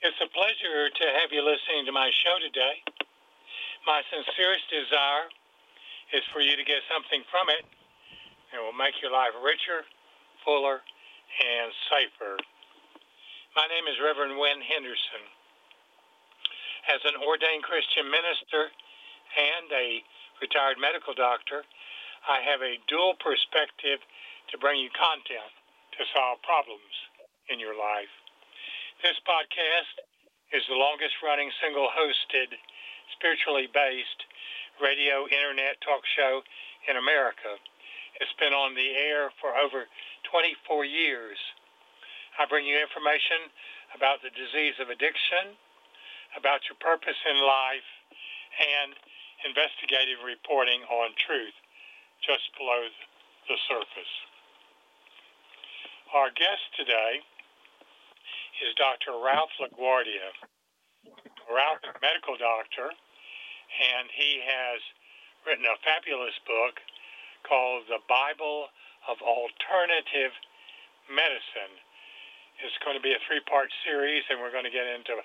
It's a pleasure to have you listening to my show today. My sincerest desire is for you to get something from it that will make your life richer, fuller, and safer. My name is Reverend Win Henderson. As an ordained Christian minister and a retired medical doctor, I have a dual perspective to bring you content to solve problems in your life. This podcast is the longest running single hosted, spiritually based radio internet talk show in America. It's been on the air for over 24 years. I bring you information about the disease of addiction, about your purpose in life, and investigative reporting on truth just below the surface. Our guest today is Dr. Ralph LaGuardia. Ralph is a medical doctor, and he has written a fabulous book called The Bible of Alternative Medicine. It's going to be a three part series, and we're going to get into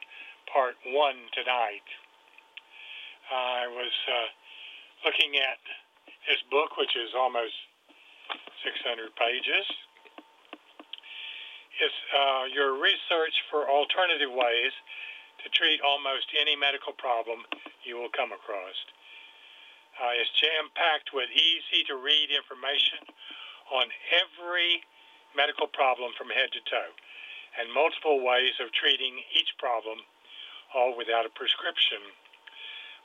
part one tonight. I was uh, looking at his book, which is almost 600 pages is uh, your research for alternative ways to treat almost any medical problem you will come across. Uh, it's jam packed with easy to read information on every medical problem from head to toe and multiple ways of treating each problem, all without a prescription.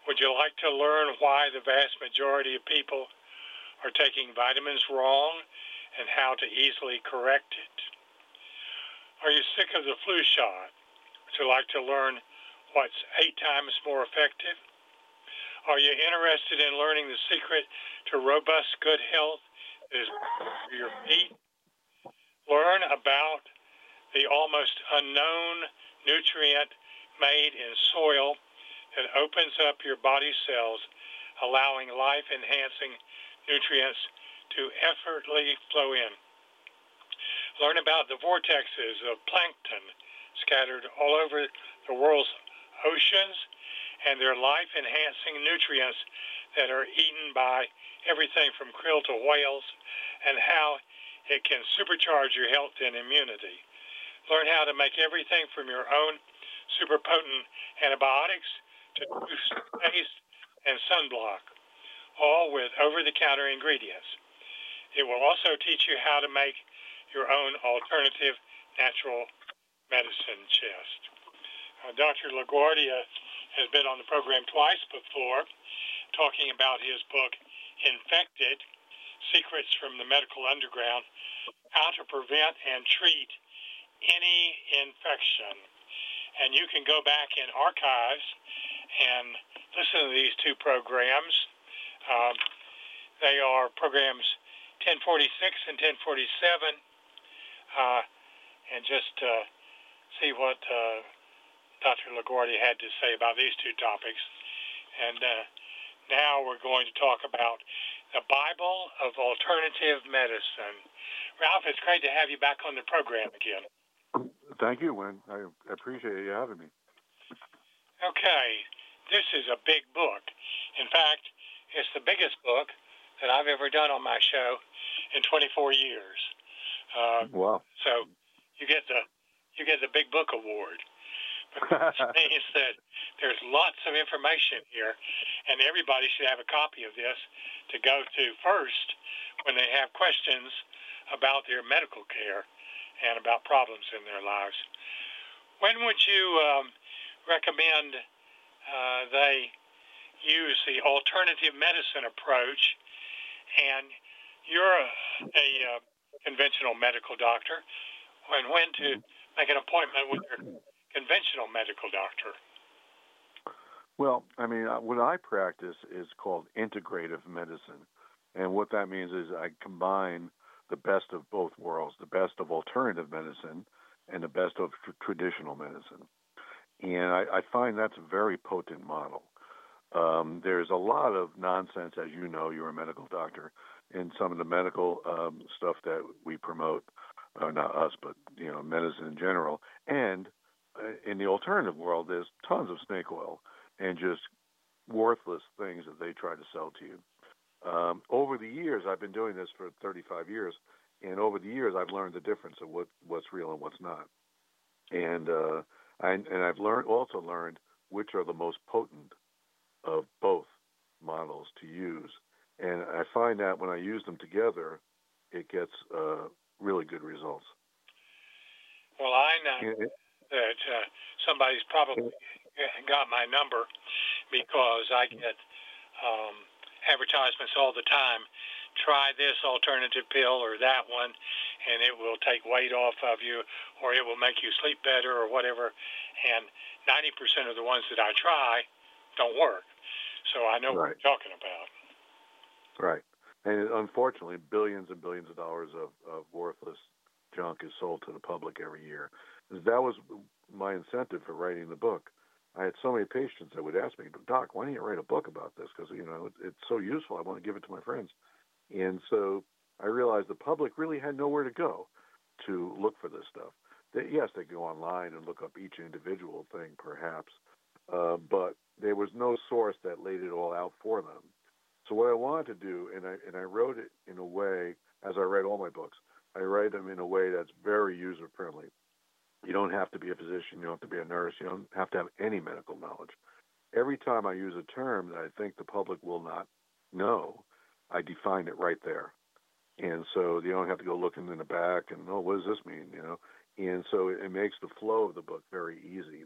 Would you like to learn why the vast majority of people are taking vitamins wrong and how to easily correct it? Are you sick of the flu shot? Would you like to learn what's eight times more effective? Are you interested in learning the secret to robust good health is your feet? Learn about the almost unknown nutrient made in soil that opens up your body cells, allowing life enhancing nutrients to effortlessly flow in. Learn about the vortexes of plankton scattered all over the world's oceans and their life enhancing nutrients that are eaten by everything from krill to whales and how it can supercharge your health and immunity. Learn how to make everything from your own super potent antibiotics to toothpaste and sunblock, all with over the counter ingredients. It will also teach you how to make your own alternative natural medicine chest. Uh, Dr. LaGuardia has been on the program twice before talking about his book, Infected Secrets from the Medical Underground How to Prevent and Treat Any Infection. And you can go back in archives and listen to these two programs. Um, they are programs 1046 and 1047 uh, and just uh, see what uh, Dr. LaGuardia had to say about these two topics. And uh, now we're going to talk about the Bible of alternative medicine. Ralph, it's great to have you back on the program again. Thank you, Win. I appreciate you having me. Okay, this is a big book. In fact, it's the biggest book that I've ever done on my show in 24 years. Uh, wow! So you get the you get the Big Book Award. Which means that there's lots of information here, and everybody should have a copy of this to go to first when they have questions about their medical care and about problems in their lives. When would you um, recommend uh, they use the alternative medicine approach? And you're a, a uh, conventional medical doctor and when to mm-hmm. make an appointment with your conventional medical doctor? Well, I mean, uh, what I practice is called integrative medicine. And what that means is I combine the best of both worlds, the best of alternative medicine and the best of tr- traditional medicine. And I, I, find that's a very potent model. Um, there's a lot of nonsense, as you know, you're a medical doctor, in some of the medical um, stuff that we promote, uh, not us, but you know, medicine in general, and in the alternative world, there's tons of snake oil and just worthless things that they try to sell to you. Um, over the years, I've been doing this for 35 years, and over the years, I've learned the difference of what what's real and what's not. And uh, I, and I've learned also learned which are the most potent of both models to use. And I find that when I use them together, it gets uh, really good results. Well, I know that uh, somebody's probably got my number because I get um, advertisements all the time. Try this alternative pill or that one, and it will take weight off of you, or it will make you sleep better, or whatever. And 90% of the ones that I try don't work. So I know right. what you're talking about. Right. And unfortunately, billions and billions of dollars of, of worthless junk is sold to the public every year. That was my incentive for writing the book. I had so many patients that would ask me, "Doc, why don't you write a book about this? Because you know it's so useful. I want to give it to my friends." And so I realized the public really had nowhere to go to look for this stuff. They, yes, they go online and look up each individual thing, perhaps, uh, but there was no source that laid it all out for them. So what I wanted to do, and I and I wrote it in a way, as I write all my books, I write them in a way that's very user friendly. You don't have to be a physician, you don't have to be a nurse, you don't have to have any medical knowledge. Every time I use a term that I think the public will not know, I define it right there. And so you don't have to go looking in the back and oh, what does this mean? You know, and so it makes the flow of the book very easy,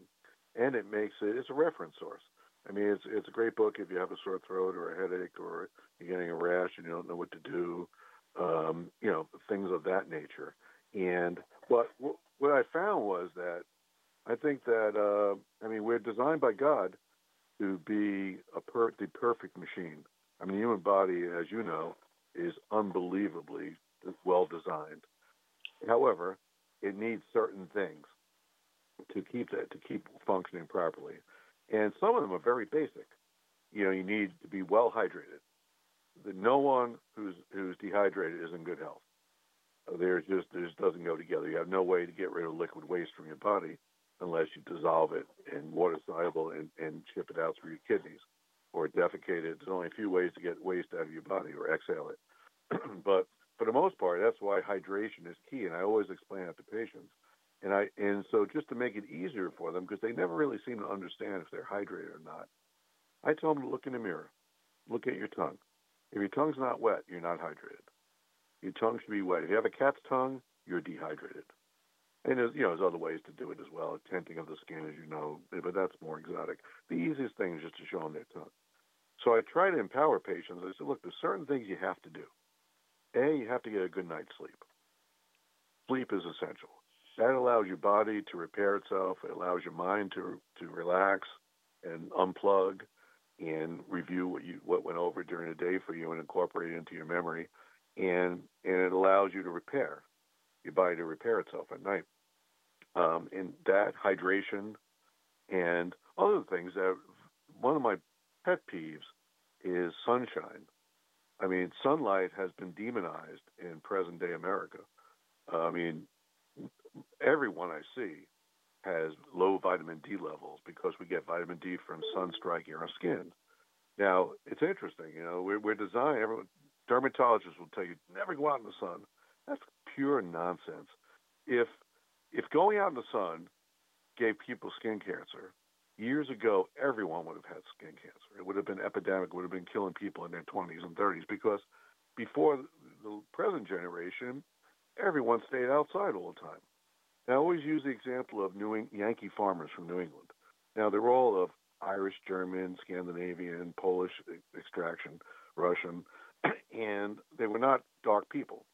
and it makes it it's a reference source. I mean, it's it's a great book if you have a sore throat or a headache or you're getting a rash and you don't know what to do, um, you know, things of that nature. And what what I found was that I think that uh, I mean we're designed by God to be a per- the perfect machine. I mean, the human body, as you know, is unbelievably well designed. However, it needs certain things to keep that to keep functioning properly, and some of them are very basic. You know, you need to be well hydrated. No one who's who's dehydrated is in good health. There's just it just doesn't go together. You have no way to get rid of liquid waste from your body unless you dissolve it in water soluble and, and ship it out through your kidneys or defecate it. There's only a few ways to get waste out of your body or exhale it. but for the most part, that's why hydration is key, and I always explain that to patients. And I and so just to make it easier for them, because they never really seem to understand if they're hydrated or not, I tell them to look in the mirror, look at your tongue. If your tongue's not wet, you're not hydrated. Your tongue should be wet. If you have a cat's tongue, you're dehydrated. And there's you know there's other ways to do it as well, tenting of the skin, as you know, but that's more exotic. The easiest thing is just to show them their tongue. So I try to empower patients. I said, look, there's certain things you have to do. A, you have to get a good night's sleep. Sleep is essential. That allows your body to repair itself. It allows your mind to to relax and unplug and review what you what went over during the day for you and incorporate it into your memory. And and it allows you to repair your body to repair itself at night. Um, and that hydration and other things that one of my pet peeves is sunshine. I mean, sunlight has been demonized in present day America. I mean, everyone I see has low vitamin D levels because we get vitamin D from sun striking our skin. Now, it's interesting, you know, we're, we're designed, everyone, dermatologists will tell you never go out in the sun. That's pure nonsense. If if going out in the sun gave people skin cancer, years ago, everyone would have had skin cancer. It would have been epidemic, would have been killing people in their 20s and 30s because before the present generation, everyone stayed outside all the time. I always use the example of New Yankee farmers from New England. Now, they're all of Irish, German, Scandinavian, Polish extraction, Russian, and they were not dark people.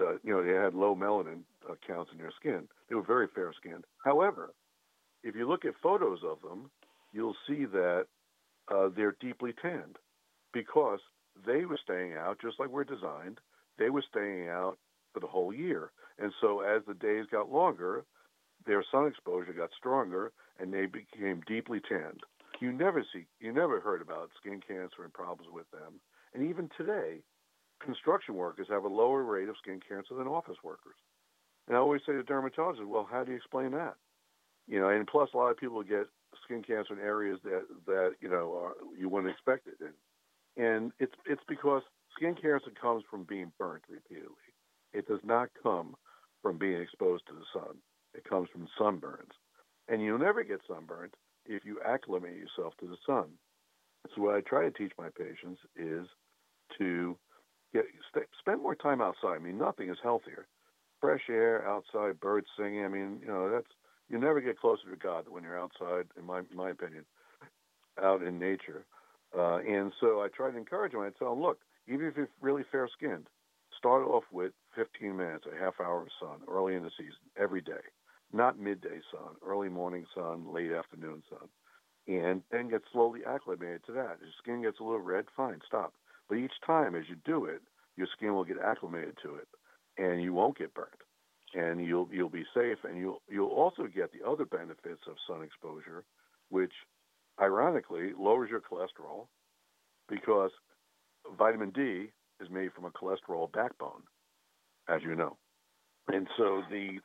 Uh, you know, they had low melanin uh, counts in their skin. They were very fair skinned. However, if you look at photos of them, you'll see that uh, they're deeply tanned because they were staying out just like we're designed. They were staying out for the whole year. And so as the days got longer, their sun exposure got stronger and they became deeply tanned. You never see you never heard about skin cancer and problems with them. And even today, construction workers have a lower rate of skin cancer than office workers. And I always say to dermatologists, well, how do you explain that? you know, and plus a lot of people get skin cancer in areas that that you know are, you wouldn't expect it, in, and it's it's because skin cancer comes from being burnt repeatedly. It does not come from being exposed to the sun. It comes from sunburns, and you'll never get sunburned if you acclimate yourself to the sun. So what I try to teach my patients is to get st- spend more time outside. I mean, nothing is healthier. Fresh air, outside, birds singing. I mean, you know, that's you never get closer to God when you're outside, in my my opinion, out in nature. Uh, and so I try to encourage them. I tell them, look, even if you're really fair skinned, start off with 15 minutes, a half hour of sun early in the season, every day. Not midday sun, early morning sun, late afternoon sun. And then get slowly acclimated to that. Your skin gets a little red, fine, stop. But each time as you do it, your skin will get acclimated to it and you won't get burnt and you'll you'll be safe, and you'll you'll also get the other benefits of sun exposure, which ironically lowers your cholesterol, because vitamin D is made from a cholesterol backbone, as you know, and so the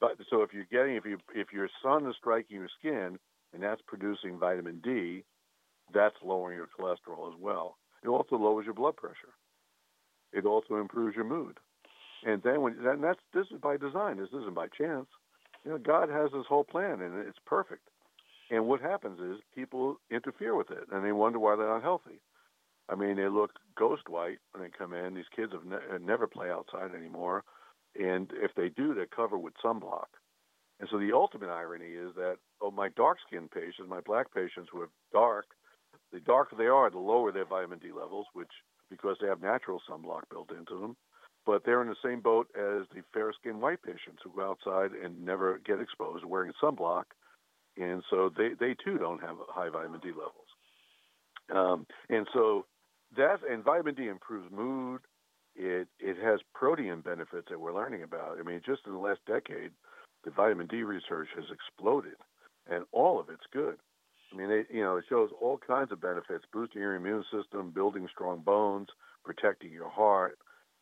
but so if you're getting if you if your sun is striking your skin and that's producing vitamin D, that's lowering your cholesterol as well. It also lowers your blood pressure. It also improves your mood. And then when and that's this is by design. This isn't by chance. You know, God has this whole plan and it's perfect. And what happens is people interfere with it and they wonder why they're not healthy. I mean, they look ghost white when they come in. These kids have ne- never play outside anymore, and if they do, they're covered with sunblock. And so the ultimate irony is that oh, my dark-skinned patients, my black patients who are dark, the darker they are, the lower their vitamin D levels, which because they have natural sunblock built into them, but they're in the same boat as the fair-skinned white patients who go outside and never get exposed wearing sunblock, and so they they too don't have high vitamin D levels. Um, and so that and vitamin D improves mood. It it has protein benefits that we're learning about. I mean, just in the last decade, the vitamin D research has exploded, and all of it's good. I mean, it, you know, it shows all kinds of benefits: boosting your immune system, building strong bones, protecting your heart,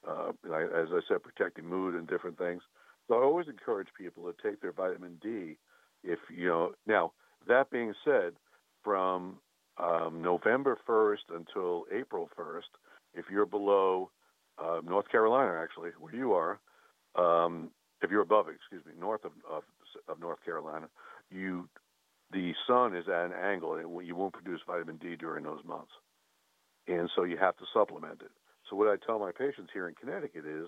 uh, as I said, protecting mood and different things. So I always encourage people to take their vitamin D. If you know, now that being said, from um, November 1st until April 1st, if you're below uh, North Carolina, actually, where you are, um, if you're above excuse me, north of, of, of North Carolina, you the sun is at an angle, and you won't produce vitamin D during those months, and so you have to supplement it. So what I tell my patients here in Connecticut is,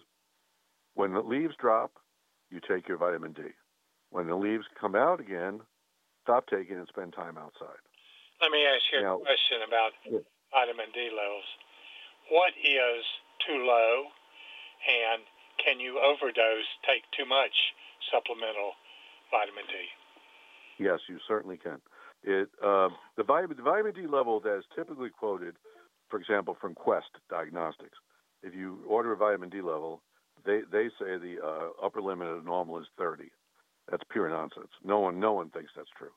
when the leaves drop, you take your vitamin D. When the leaves come out again, stop taking and spend time outside. Let me ask you now, a question about yeah. vitamin D levels. What is too low, and can you overdose, take too much supplemental vitamin D? Yes, you certainly can. It uh, the vitamin the vitamin D level that is typically quoted for example, from Quest Diagnostics. If you order a vitamin D level, they they say the uh, upper limit of normal is 30. That's pure nonsense. No one no one thinks that's true.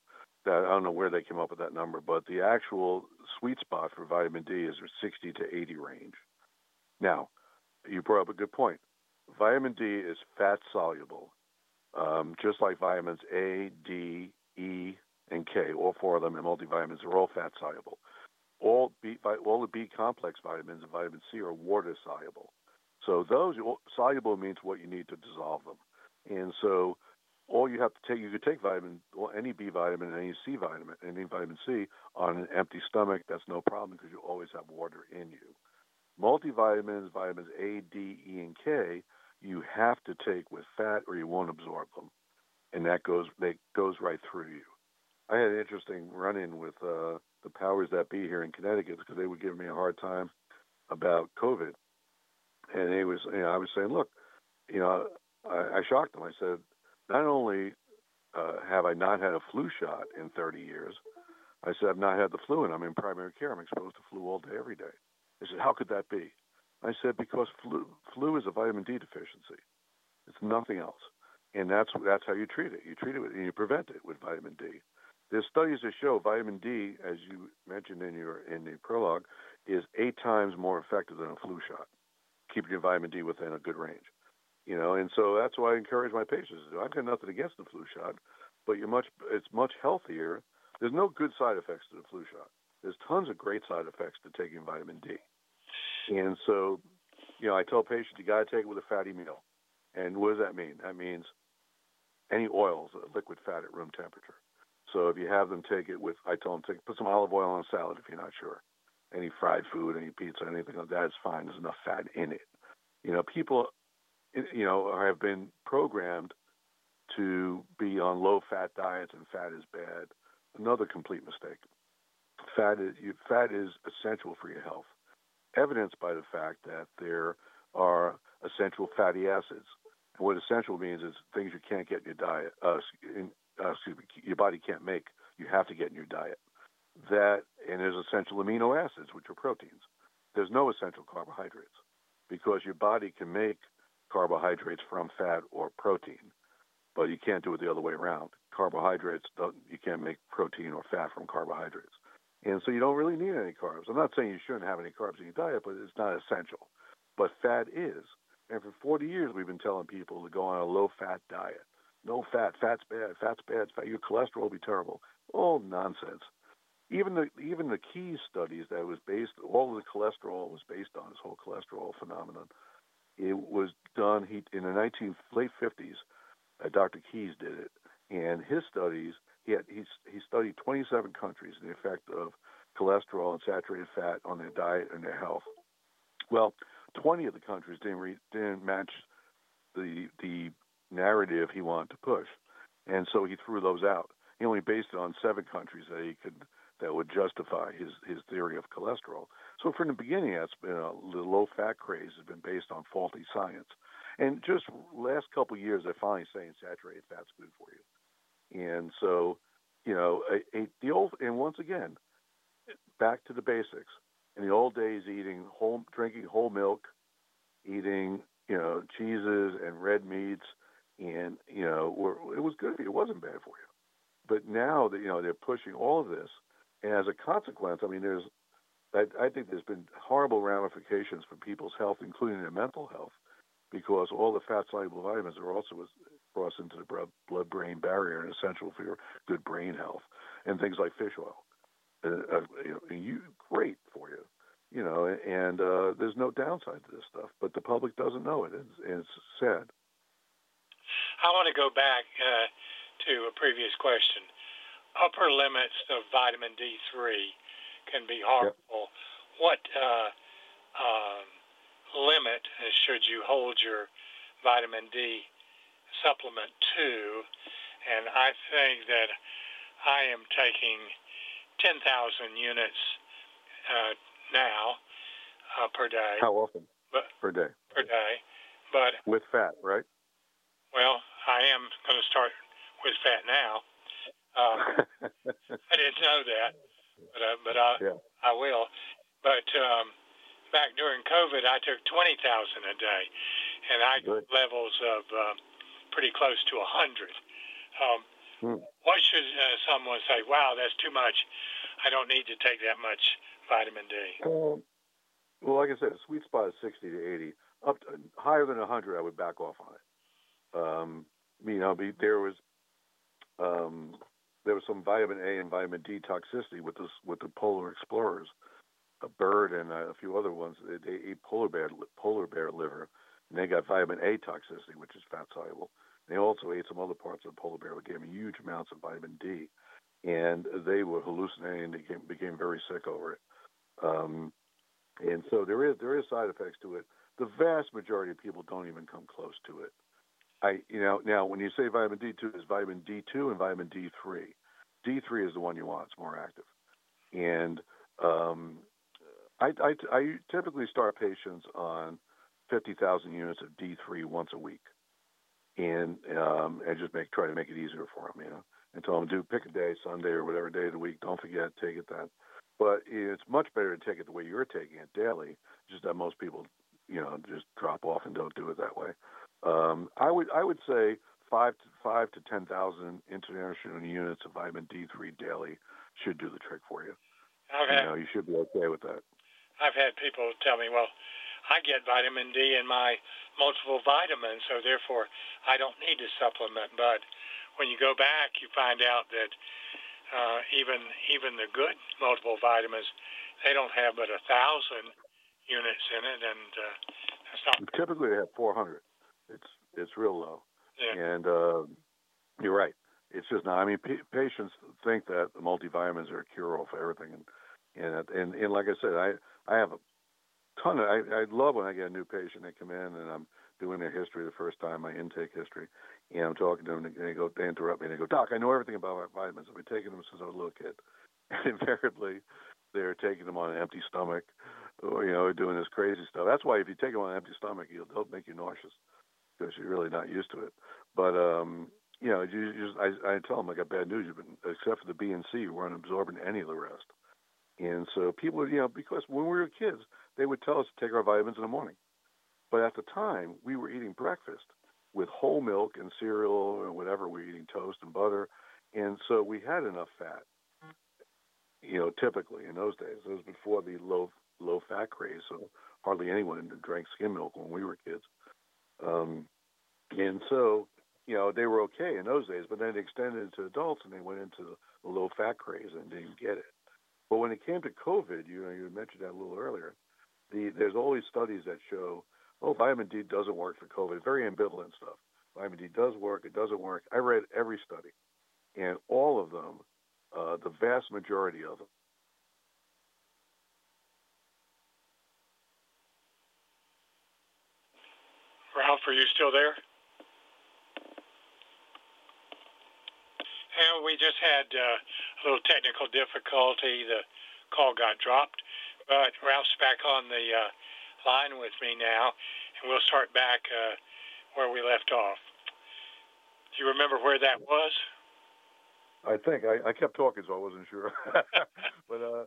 That I don't know where they came up with that number, but the actual sweet spot for vitamin D is 60 to 80 range. Now, you brought up a good point. Vitamin D is fat soluble, um, just like vitamins A, D, E, and K. All four of them and multivitamins are all fat soluble all B, all the B complex vitamins and vitamin C are water soluble. So those soluble means what you need to dissolve them. And so all you have to take, you could take vitamin, well, any B vitamin, any C vitamin, any vitamin C on an empty stomach. That's no problem because you always have water in you. Multivitamins, vitamins A, D, E, and K, you have to take with fat or you won't absorb them, and that goes that goes right through you. I had an interesting run-in with uh, the powers that be here in Connecticut because they would give me a hard time about COVID, and he was, you know, I was saying, look, you know, I, I shocked them. I said, not only uh, have I not had a flu shot in 30 years, I said I've not had the flu, and I'm in primary care. I'm exposed to flu all day, every day. They said, how could that be? I said because flu flu is a vitamin D deficiency. It's nothing else, and that's that's how you treat it. You treat it with, and you prevent it with vitamin D. There's studies that show vitamin D, as you mentioned in your in the prologue, is eight times more effective than a flu shot, keeping your vitamin D within a good range. You know, and so that's why I encourage my patients to do. I've got nothing against the flu shot, but you're much it's much healthier. There's no good side effects to the flu shot. There's tons of great side effects to taking vitamin D. And so, you know, I tell patients you got to take it with a fatty meal. And what does that mean? That means any oils, liquid fat at room temperature. So if you have them take it with, I tell them take put some olive oil on a salad if you're not sure. Any fried food, any pizza, anything like that is fine. There's enough fat in it. You know, people, you know, have been programmed to be on low fat diets and fat is bad. Another complete mistake. Fat is fat is essential for your health, evidenced by the fact that there are essential fatty acids. What essential means is things you can't get in your diet. Uh, in, uh, excuse me, your body can't make. You have to get in your diet. That and there's essential amino acids, which are proteins. There's no essential carbohydrates because your body can make carbohydrates from fat or protein, but you can't do it the other way around. Carbohydrates, you can't make protein or fat from carbohydrates. And so you don't really need any carbs. I'm not saying you shouldn't have any carbs in your diet, but it's not essential. But fat is. And for 40 years, we've been telling people to go on a low fat diet. No fat. Fat's bad. Fat's bad. Fat. Your cholesterol will be terrible. All nonsense. Even the even the Keys studies that was based, all of the cholesterol was based on this whole cholesterol phenomenon. It was done he, in the 19 late 50s. Uh, Dr. Keys did it, and his studies he had he, he studied 27 countries and the effect of cholesterol and saturated fat on their diet and their health. Well, 20 of the countries didn't re, didn't match the the narrative he wanted to push, and so he threw those out. He only based it on seven countries that he could that would justify his his theory of cholesterol. So from the beginning, that's been a, the low fat craze has been based on faulty science. And just last couple of years, they're finally saying saturated fat's good for you. And so, you know, the old and once again, back to the basics. In the old days, eating whole, drinking whole milk, eating you know cheeses and red meats, and you know were, it was good. It wasn't bad for you. But now that you know they're pushing all of this, and as a consequence, I mean, there's I, I think there's been horrible ramifications for people's health, including their mental health, because all the fat soluble vitamins are also cross into the blood brain barrier and essential for your good brain health, and things like fish oil. Uh, uh, you know, you, great for you, you know, and uh, there's no downside to this stuff, but the public doesn't know it, and, and it's sad. I want to go back uh, to a previous question upper limits of vitamin D3 can be harmful. Yep. What uh, um, limit should you hold your vitamin D supplement to? And I think that I am taking 10,000 units uh, now uh, per day. How often? But, per day. Per day. But with fat, right? Well, I am going to start with fat now. Um, I didn't know that, but uh, but I yeah. I will. But um, back during COVID, I took twenty thousand a day, and I got levels of uh, pretty close to a hundred. Um, hmm. What should uh, someone say? Wow, that's too much. I don't need to take that much vitamin D. Um, well, like I said, the sweet spot is sixty to eighty. Up to, higher than hundred, I would back off on it. Um, you know, be, there was um, there was some vitamin A and vitamin D toxicity with this with the polar explorers. A bird and a few other ones they ate polar bear polar bear liver, and they got vitamin A toxicity, which is fat soluble. They also ate some other parts of the polar bear which gave them huge amounts of vitamin D, and they were hallucinating. They became, became very sick over it. Um, and so there is there is side effects to it. The vast majority of people don't even come close to it. I, you know, now when you say vitamin D2, is vitamin D2 and vitamin D3. D3 is the one you want; it's more active. And um, I, I, I typically start patients on 50,000 units of D3 once a week, and um, and just make try to make it easier for them, you know, and tell them do pick a day, Sunday or whatever day of the week. Don't forget, take it then. But it's much better to take it the way you're taking it daily. Just that most people, you know, just drop off and don't do it that way. Um, I would I would say five to five to ten thousand international units of vitamin D3 daily should do the trick for you. Okay. You know, you should be okay with that. I've had people tell me, "Well, I get vitamin D in my multiple vitamins, so therefore I don't need to supplement. But when you go back, you find out that uh, even even the good multiple vitamins, they don't have but a thousand units in it, and uh, that's not. Typically, they have 400. It's it's real low. Yeah. And uh, you're right. It's just not. I mean, p- patients think that the multivitamins are a cure-all for everything, and and and, and like I said, I I have a ton of. I, I love when I get a new patient. They come in and I'm doing their history the first time, my intake history, and I'm talking to them, and they go, they interrupt me, and they go, Doc, I know everything about my vitamins. I've been taking them since I was a little kid. And invariably, they're taking them on an empty stomach, or you know, doing this crazy stuff. That's why if you take them on an empty stomach, you'll, they'll make you nauseous because you're really not used to it. But um, you know, you just I, I tell them I got bad news. You've been except for the B and C, you weren't absorbing any of the rest. And so people, you know, because when we were kids, they would tell us to take our vitamins in the morning. But at the time, we were eating breakfast with whole milk and cereal or whatever. We were eating toast and butter, and so we had enough fat. You know, typically in those days, it was before the low low fat craze, so hardly anyone drank skim milk when we were kids. Um, and so, you know, they were okay in those days, but then it extended into adults, and they went into the low fat craze and didn't get it. But when it came to COVID, you know, you mentioned that a little earlier. The, there's always studies that show, oh, vitamin D doesn't work for COVID. Very ambivalent stuff. Vitamin D does work. It doesn't work. I read every study, and all of them, uh, the vast majority of them, Ralph, are you still there? And we just had uh, a little technical difficulty. The call got dropped, but Ralph's back on the uh, line with me now, and we'll start back uh, where we left off. Do you remember where that was? I think I, I kept talking, so I wasn't sure. but uh,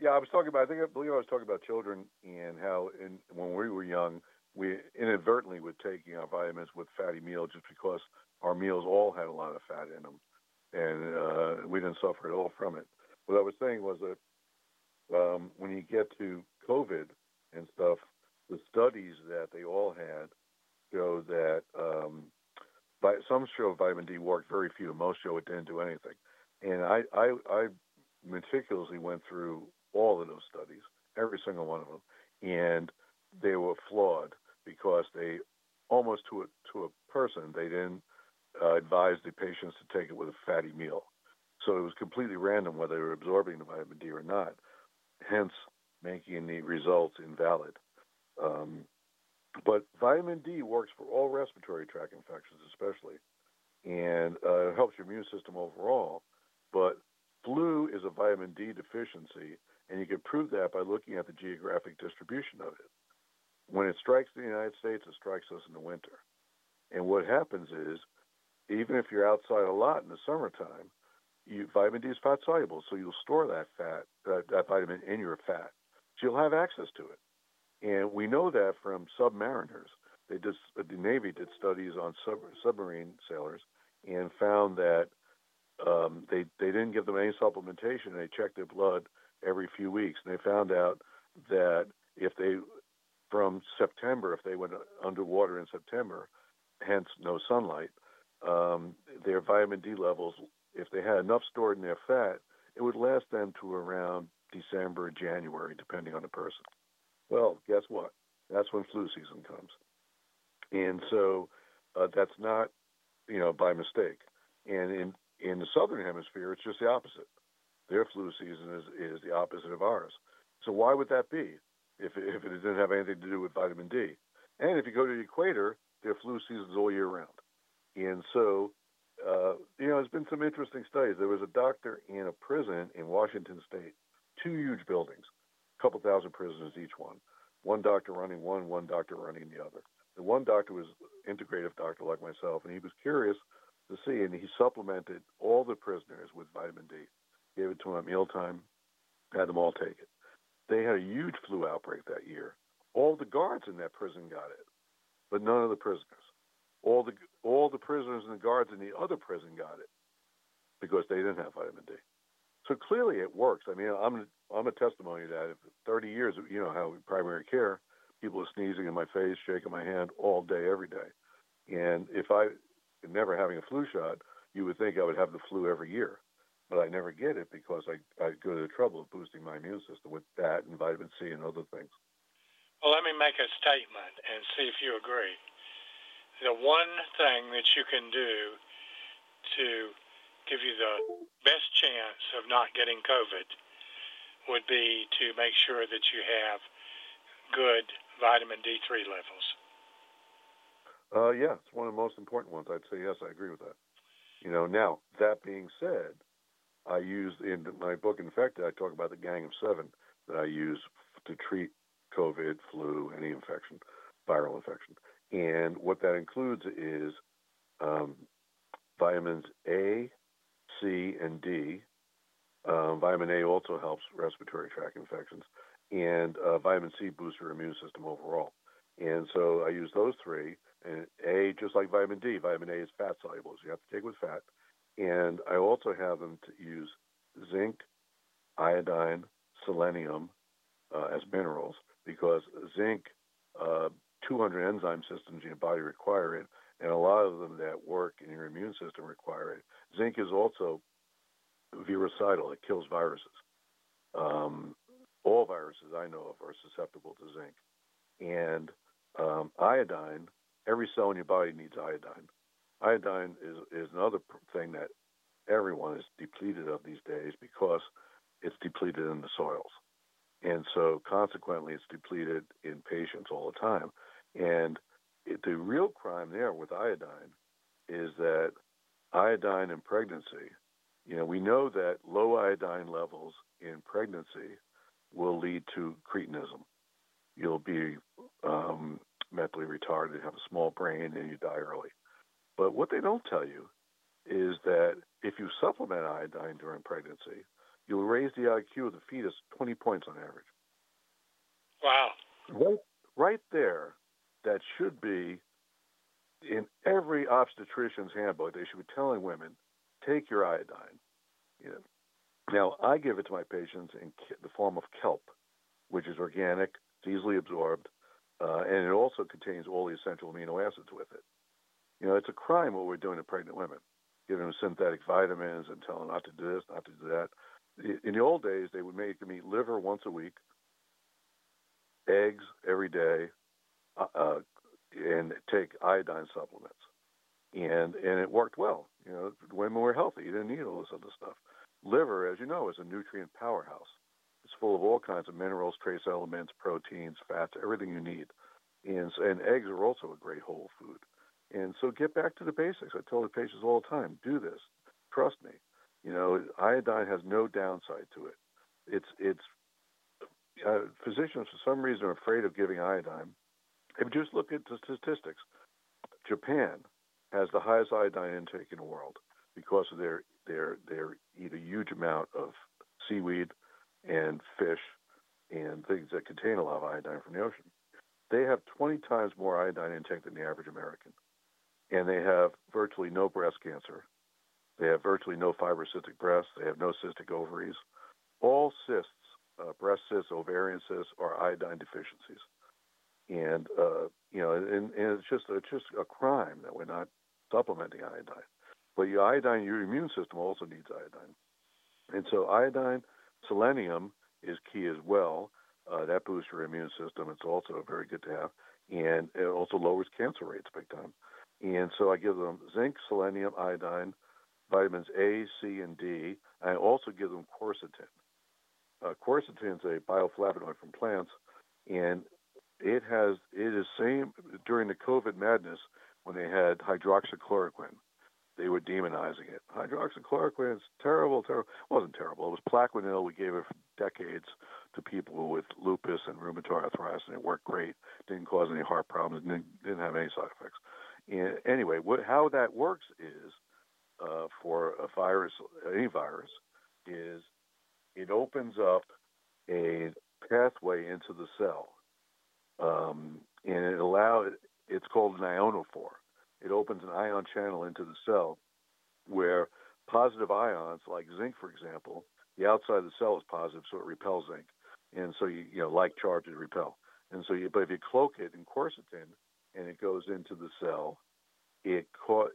yeah, I was talking about. I think I believe I was talking about children and how, in, when we were young, we inadvertently were taking our vitamins with fatty meals just because our meals all had a lot of fat in them, and uh, we didn't suffer at all from it. What I was saying was that um, when you get to COVID and stuff, the studies that they all had show that um, but some show vitamin D worked, very few. Most show it didn't do anything. And I, I, I meticulously went through all of those studies, every single one of them, and they were flawed because they almost to a to a person they didn't uh, advise the patients to take it with a fatty meal. So it was completely random whether they were absorbing the vitamin D or not, hence making the results invalid. Um, but vitamin D works for all respiratory tract infections, especially, and uh, it helps your immune system overall. But flu is a vitamin D deficiency, and you can prove that by looking at the geographic distribution of it. When it strikes the United States, it strikes us in the winter. And what happens is, even if you're outside a lot in the summertime, you, vitamin D is fat soluble, so you'll store that fat, that, vitamin in your fat. So you'll have access to it. And we know that from submariners. They did, the Navy did studies on sub, submarine sailors and found that um, they they didn't give them any supplementation. They checked their blood every few weeks, and they found out that if they from September, if they went underwater in September, hence no sunlight, um, their vitamin D levels, if they had enough stored in their fat, it would last them to around December, January, depending on the person. Well, guess what? That's when flu season comes. And so uh, that's not, you know, by mistake. And in, in the southern hemisphere, it's just the opposite. Their flu season is, is the opposite of ours. So why would that be if, if it didn't have anything to do with vitamin D? And if you go to the equator, their flu season's all year round. And so, uh, you know, there's been some interesting studies. There was a doctor in a prison in Washington State, two huge buildings a couple thousand prisoners each one. One doctor running one, one doctor running the other. The one doctor was integrative doctor like myself, and he was curious to see, and he supplemented all the prisoners with vitamin D. Gave it to them at mealtime, had them all take it. They had a huge flu outbreak that year. All the guards in that prison got it, but none of the prisoners. All the all the prisoners and the guards in the other prison got it because they didn't have vitamin D. So clearly it works. I mean, I'm I'm a testimony to that. If 30 years, you know how primary care, people are sneezing in my face, shaking my hand all day, every day. And if I never having a flu shot, you would think I would have the flu every year, but I never get it because I, I go to the trouble of boosting my immune system with that and vitamin C and other things. Well, let me make a statement and see if you agree. The one thing that you can do to give you the best chance of not getting COVID would be to make sure that you have good vitamin D3 levels. Uh, yeah, it's one of the most important ones. I'd say yes, I agree with that. You know, now that being said, I use in my book Infected, I talk about the gang of seven that I use to treat COVID, flu, any infection, viral infection. And what that includes is um, vitamins A, C, and D. Um, vitamin A also helps respiratory tract infections, and uh, vitamin C boosts your immune system overall. And so I use those three. And A, just like vitamin D, vitamin A is fat soluble, so you have to take it with fat. And I also have them to use zinc, iodine, selenium uh, as minerals because zinc, uh, 200 enzyme systems in your body require it, and a lot of them that work in your immune system require it. Zinc is also virucidal; it kills viruses. Um, all viruses I know of are susceptible to zinc, and um, iodine. Every cell in your body needs iodine. Iodine is is another thing that everyone is depleted of these days because it's depleted in the soils. And so consequently, it's depleted in patients all the time. And it, the real crime there with iodine is that iodine in pregnancy, you know, we know that low iodine levels in pregnancy will lead to cretinism. You'll be um, mentally retarded, have a small brain, and you die early. But what they don't tell you is that if you supplement iodine during pregnancy, you'll raise the IQ of the fetus 20 points on average. Wow. Right, right there, that should be in every obstetrician's handbook. They should be telling women, take your iodine. You know. Now, I give it to my patients in the form of kelp, which is organic, it's easily absorbed, uh, and it also contains all the essential amino acids with it. You know, it's a crime what we're doing to pregnant women, giving them synthetic vitamins and telling them not to do this, not to do that. In the old days, they would make them eat liver once a week, eggs every day, uh, uh, and take iodine supplements. And and it worked well. You know, women were healthy. You didn't need all this other stuff. Liver, as you know, is a nutrient powerhouse. It's full of all kinds of minerals, trace elements, proteins, fats, everything you need. And and eggs are also a great whole food. And so get back to the basics. I tell the patients all the time, do this. Trust me. You know, iodine has no downside to it. It's it's uh, physicians for some reason are afraid of giving iodine. If you just look at the statistics, Japan has the highest iodine intake in the world because of their their their eat a huge amount of seaweed and fish and things that contain a lot of iodine from the ocean. They have 20 times more iodine intake than the average American, and they have virtually no breast cancer. They have virtually no fibrocystic breasts. They have no cystic ovaries. All cysts uh, breast cysts, ovarian cysts, are iodine deficiencies. And uh, you know, and, and it's just it's just a crime that we're not supplementing iodine. But your iodine, your immune system also needs iodine. And so iodine, selenium is key as well. Uh, that boosts your immune system. It's also very good to have, and it also lowers cancer rates big time. And so I give them zinc, selenium, iodine, vitamins A, C, and D. I also give them quercetin uh, quercetin is a bioflavonoid from plants, and it has it is same during the COVID madness when they had hydroxychloroquine. They were demonizing it. Hydroxychloroquine is terrible, terrible. It wasn't terrible. It was Plaquenil. We gave it for decades to people with lupus and rheumatoid arthritis, and it worked great. Didn't cause any heart problems. Didn't, didn't have any side effects. Anyway, what, how that works is uh, for a virus, any virus, is it opens up a pathway into the cell, um, and it allows. It's called an ionophore. It opens an ion channel into the cell, where positive ions, like zinc, for example, the outside of the cell is positive, so it repels zinc, and so you, you know like charges repel. And so, you, but if you cloak it in quercetin and it goes into the cell, it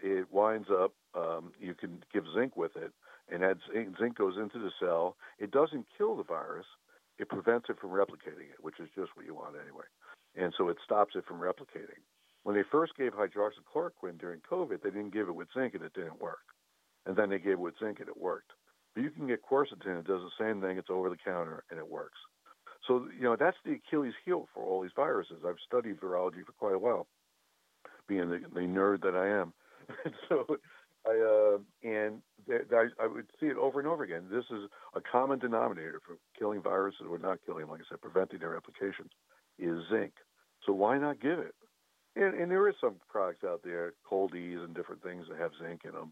it winds up. Um, you can give zinc with it, and that zinc goes into the cell. It doesn't kill the virus. It prevents it from replicating it, which is just what you want anyway. And so it stops it from replicating. When they first gave hydroxychloroquine during COVID, they didn't give it with zinc and it didn't work. And then they gave it with zinc and it worked. But you can get quercetin, it does the same thing, it's over the counter and it works. So, you know, that's the Achilles heel for all these viruses. I've studied virology for quite a while, being the, the nerd that I am. so, I, uh, and I, I would see it over and over again. This is a common denominator for killing viruses or not killing like I said, preventing their replication, is zinc. So why not give it? And, and there is some products out there, Cold-EEZE and different things that have zinc in them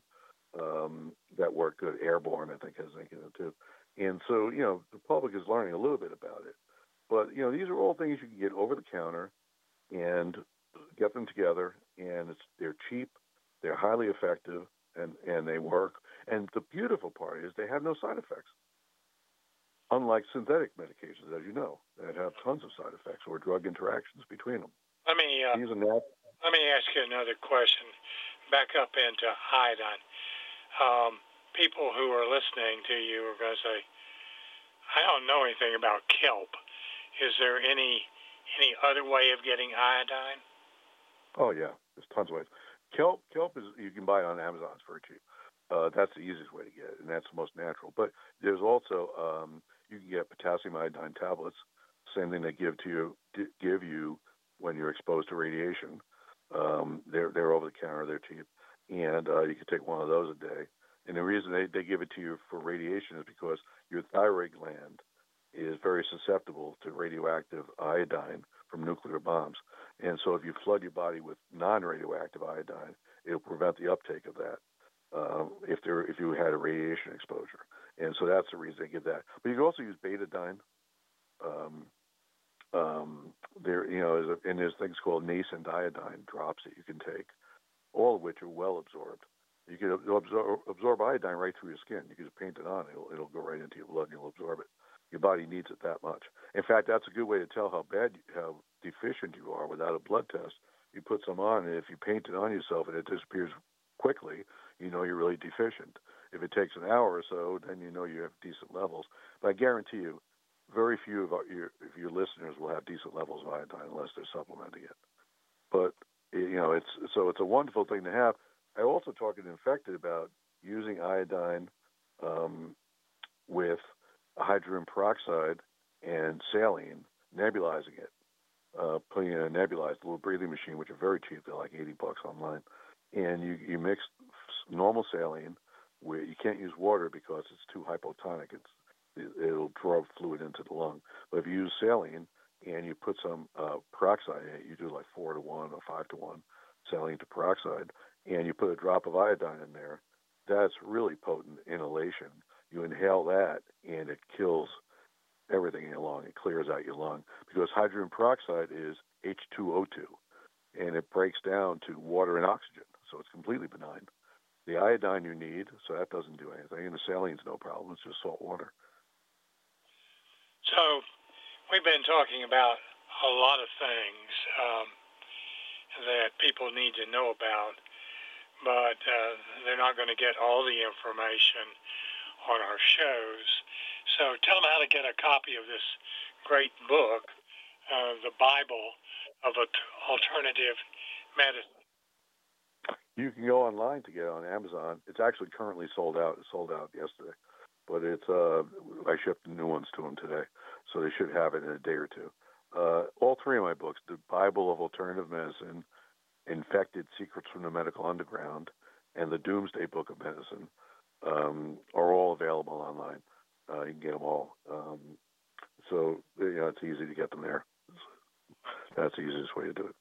um, that work good. Airborne, I think, has zinc in it too. And so, you know, the public is learning a little bit about it. But, you know, these are all things you can get over the counter and get them together. And it's, they're cheap, they're highly effective, and, and they work. And the beautiful part is they have no side effects. Unlike synthetic medications, as you know, that have tons of side effects or drug interactions between them. Let me uh, let me ask you another question. Back up into iodine. Um, people who are listening to you are going to say, "I don't know anything about kelp. Is there any any other way of getting iodine?" Oh yeah, there's tons of ways. Kelp kelp is you can buy it on Amazon. Very cheap. Uh, that's the easiest way to get it, and that's the most natural. But there's also um, you can get potassium iodine tablets. Same thing they give to you give you when you're exposed to radiation. Um, they're they're over the counter, they're cheap, and uh, you can take one of those a day. And the reason they, they give it to you for radiation is because your thyroid gland is very susceptible to radioactive iodine from nuclear bombs. And so if you flood your body with non-radioactive iodine, it'll prevent the uptake of that um, if there if you had a radiation exposure. And so that's the reason they give that. But you can also use betadine. Um, um, there, you know, and there's things called nascent iodine drops that you can take, all of which are well absorbed. You can absorb, absorb iodine right through your skin. You can just paint it on; it'll, it'll go right into your blood, and you'll absorb it. Your body needs it that much. In fact, that's a good way to tell how bad, how deficient you are without a blood test. You put some on, and if you paint it on yourself and it disappears quickly, you know you're really deficient. If it takes an hour or so, then you know you have decent levels. But I guarantee you, very few of our, your, of your listeners will have decent levels of iodine unless they're supplementing it. But you know, it's so it's a wonderful thing to have. I also talked to infected about using iodine um, with hydrogen peroxide and saline, nebulizing it, uh, putting in a nebulized little breathing machine, which are very cheap. They're like 80 bucks online. And you, you mix normal saline, where you can't use water because it's too hypotonic. It's it'll draw fluid into the lung. But if you use saline and you put some uh, peroxide in it, you do like four to one or five to one saline to peroxide, and you put a drop of iodine in there, that's really potent inhalation. You inhale that, and it kills everything in your lung. It clears out your lung because hydrogen peroxide is H2O2, and it breaks down to water and oxygen, so it's completely benign. The iodine you need, so that doesn't do anything, and the saline's no problem. It's just salt water. So we've been talking about a lot of things um, that people need to know about, but uh, they're not going to get all the information on our shows. So tell them how to get a copy of this great book, uh, The Bible of Alternative Medicine. You can go online to get it on Amazon. It's actually currently sold out. It sold out yesterday but it's uh, I shipped new ones to them today, so they should have it in a day or two. Uh, all three of my books, the Bible of Alternative Medicine, Infected Secrets from the Medical Underground, and the Doomsday Book of Medicine, um, are all available online. Uh, you can get them all. Um, so you know it's easy to get them there. That's the easiest way to do it.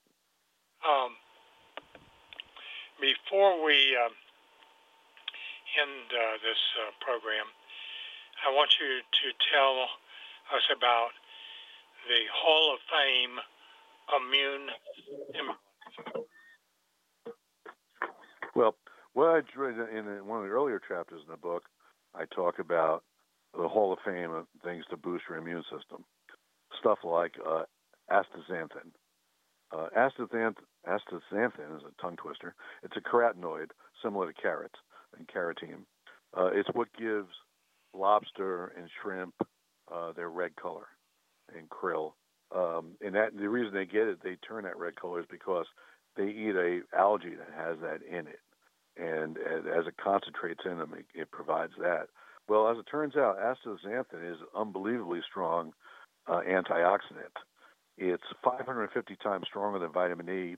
Um, before we uh, end uh, this uh, program, I want you to tell us about the Hall of Fame immune. Well, what I in one of the earlier chapters in the book, I talk about the Hall of Fame of things to boost your immune system. Stuff like uh, astaxanthin. Uh, astaxanthin, astaxanthin is a tongue twister. It's a carotenoid similar to carrots and carotene. Uh, it's what gives lobster and shrimp uh, their red color and krill. Um, and that the reason they get it, they turn that red color is because they eat a algae that has that in it, and, and as it concentrates in them, it, it, provides that. Well, as it turns out, astaxanthin is unbelievably strong uh, antioxidant. It's 550 times stronger than vitamin E,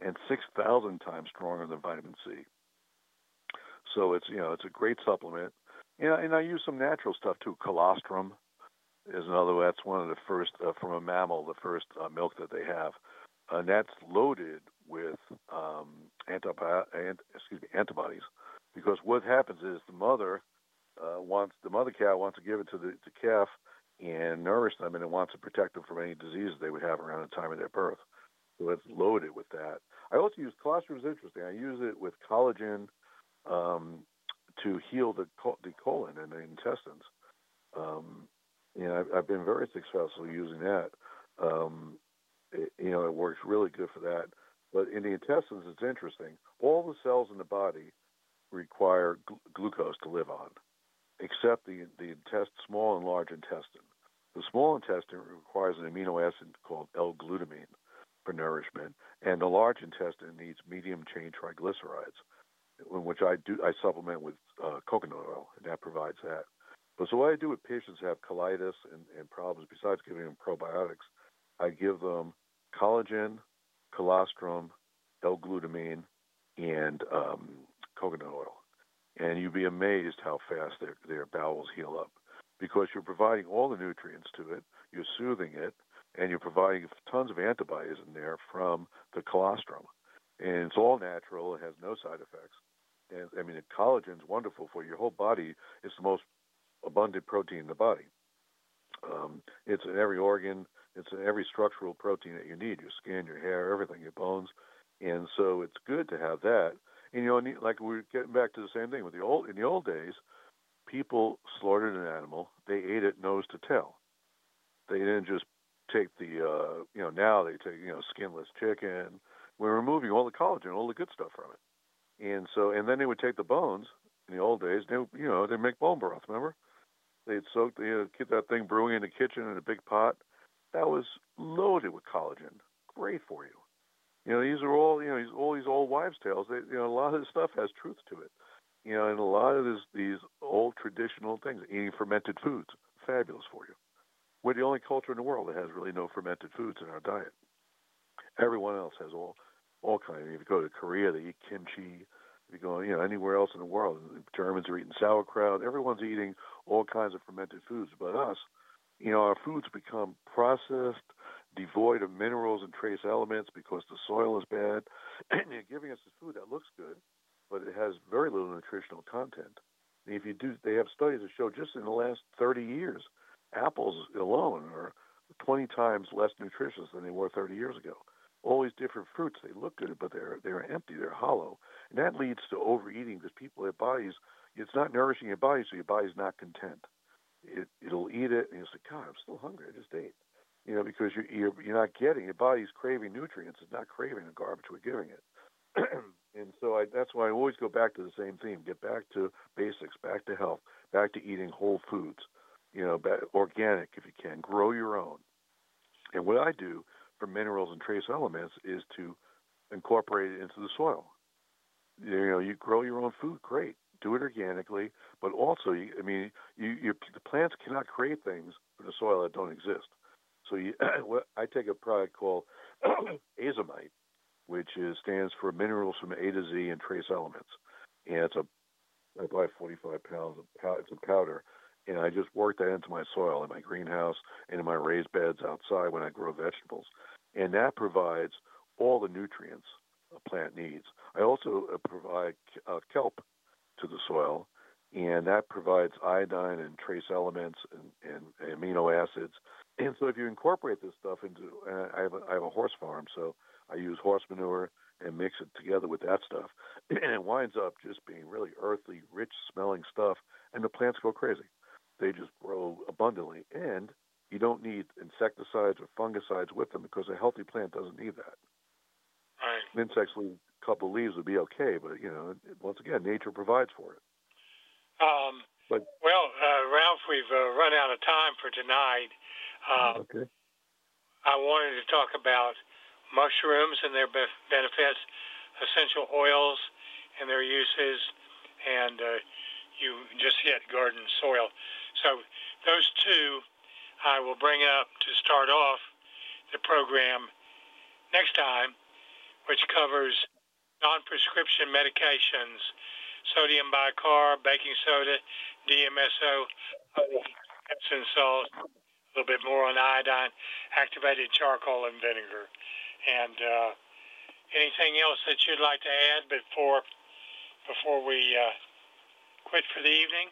and 6,000 times stronger than vitamin C. So it's you know it's a great supplement. Know, and I use some natural stuff too. Colostrum is another. That's one of the first uh, from a mammal, the first uh, milk that they have, and that's loaded with um, antibi- ant- excuse me, antibodies. Because what happens is the mother uh, wants the mother cow wants to give it to the, calf and nourish them, and it wants to protect them from any diseases they would have around the time of their birth. So it's loaded with that. I also use colostrum is interesting. I use it with collagen um, to heal the the colon and the intestines. Um, you know, I've, I've, been very successful using that. Um, it, you know, it works really good for that. But in the intestines, it's interesting. All the cells in the body require gl- glucose to live on, except the the intest, small and large intestine. The small intestine requires an amino acid called L-glutamine for nourishment, and the large intestine needs medium chain triglycerides which I do, I supplement with uh, coconut oil, and that provides that. But so what I do with patients who have colitis and, and problems, besides giving them probiotics, I give them collagen, colostrum, L-glutamine, and um, coconut oil. And you'd be amazed how fast their, their bowels heal up because you're providing all the nutrients to it, you're soothing it, and you're providing tons of antibodies in there from the colostrum. And it's all natural, it has no side effects. And I mean, collagen is wonderful for your whole body. It's the most abundant protein in the body. Um, it's in every organ. It's every structural protein that you need. Your skin, your hair, everything, your bones. And so it's good to have that. And you know, like we're getting back to the same thing with the old. In the old days, people slaughtered an animal. They ate it nose to tail. They didn't just take the. Uh, you know, now they take you know skinless chicken. We're removing all the collagen, all the good stuff from it. And so, and then they would take the bones in the old days. They, you know, they make bone broth. Remember, they'd soak, they uh, get that thing brewing in the kitchen in a big pot. That was loaded with collagen. Great for you. You know, these are all, you know, these all these old wives' tales. They, you know, a lot of this stuff has truth to it. You know, and a lot of this, these old traditional things, eating fermented foods, fabulous for you. We're the only culture in the world that has really no fermented foods in our diet. Everyone else has all all kinds. If you go to Korea, they eat kimchi. If you go, you know, anywhere else in the world, the Germans are eating sauerkraut. Everyone's eating all kinds of fermented foods. But us, you know, our foods become processed, devoid of minerals and trace elements because the soil is bad. And they're giving us this food that looks good, but it has very little nutritional content. And if you do, they have studies that show just in the last 30 years, apples alone are 20 times less nutritious than they were 30 years ago all these different fruits. They look good, but they're they're empty. They're hollow, and that leads to overeating because people have bodies. It's not nourishing your body, so your body's not content. It it'll eat it, and you'll say, "God, I'm still hungry. I just ate." You know, because you're you're, you're not getting your body's craving nutrients. It's not craving the garbage we're giving it. and so I, that's why I always go back to the same theme: get back to basics, back to health, back to eating whole foods. You know, back, organic if you can, grow your own. And what I do for minerals and trace elements is to incorporate it into the soil. You know, you grow your own food, great. Do it organically, but also, I mean, you, you, the plants cannot create things for the soil that don't exist. So you, I take a product called azomite, which is stands for minerals from A to Z and trace elements, and it's a I buy 45 pounds of powder. It's a powder, and I just work that into my soil in my greenhouse and in my raised beds outside when I grow vegetables, and that provides all the nutrients a plant needs. I also uh, provide uh, kelp to the soil, and that provides iodine and trace elements and, and amino acids. And so, if you incorporate this stuff into, uh, I, have a, I have a horse farm, so I use horse manure and mix it together with that stuff, and it winds up just being really earthy, rich smelling stuff, and the plants go crazy. They just grow abundantly, and you don't need insecticides or fungicides with them because a healthy plant doesn't need that. Right. Insects leave couple of leaves would be okay, but you know, once again, nature provides for it. Um, but well, uh, Ralph, we've uh, run out of time for tonight. Uh, okay. I wanted to talk about mushrooms and their benefits, essential oils and their uses, and uh, you just hit garden soil. So those two I will bring up to start off the program next time, which covers non-prescription medications, sodium bicarb, baking soda, DMSO, Epsom salt, a little bit more on iodine, activated charcoal and vinegar. And uh, anything else that you'd like to add before before we uh, quit for the evening?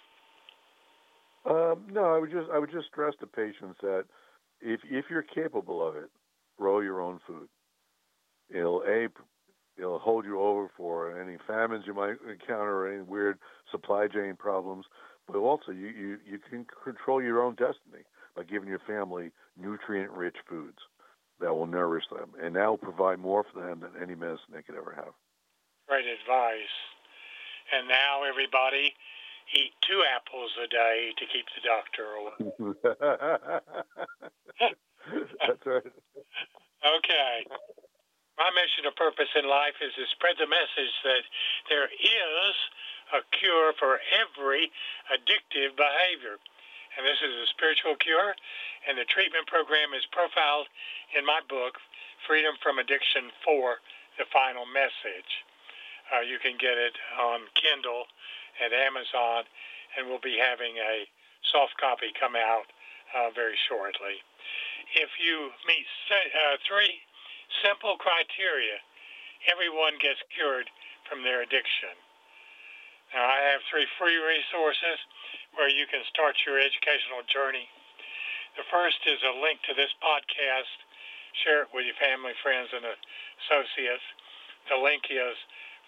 Um, no, I would just I would just stress to patients that if if you're capable of it, grow your own food. It'll a it'll hold you over for any famines you might encounter or any weird supply chain problems. But also you, you, you can control your own destiny by giving your family nutrient rich foods that will nourish them and that will provide more for them than any medicine they could ever have. Great advice. And now everybody eat two apples a day to keep the doctor away. That's right. Okay. My mission or purpose in life is to spread the message that there is a cure for every addictive behavior. And this is a spiritual cure, and the treatment program is profiled in my book, Freedom from Addiction 4 The Final Message. Uh, you can get it on Kindle at Amazon, and we'll be having a soft copy come out uh, very shortly. If you meet uh, three simple criteria, everyone gets cured from their addiction. Now, I have three free resources where you can start your educational journey. The first is a link to this podcast. Share it with your family, friends, and associates. The link is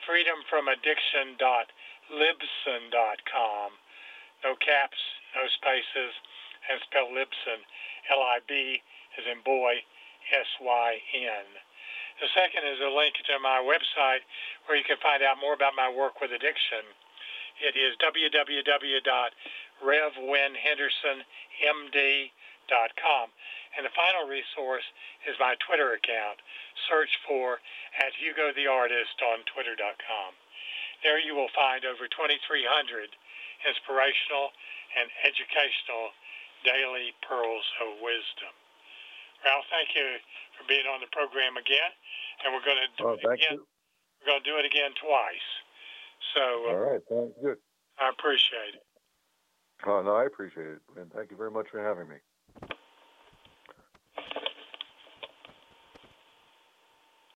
freedomfromaddiction.libsyn.com. No caps, no spaces, and spell Libsyn, L-I-B is in boy, S-Y-N. The second is a link to my website where you can find out more about my work with addiction. It is www.revwinhendersonmd.com. And the final resource is my Twitter account. Search for at Hugo the Artist on Twitter.com. There you will find over 2,300 inspirational and educational daily pearls of wisdom. Ralph, thank you for being on the program again, and we're going to do oh, it again. You. We're going to do it again twice. So. Uh, All right, sounds good. I appreciate it. Oh no, I appreciate it, and thank you very much for having me.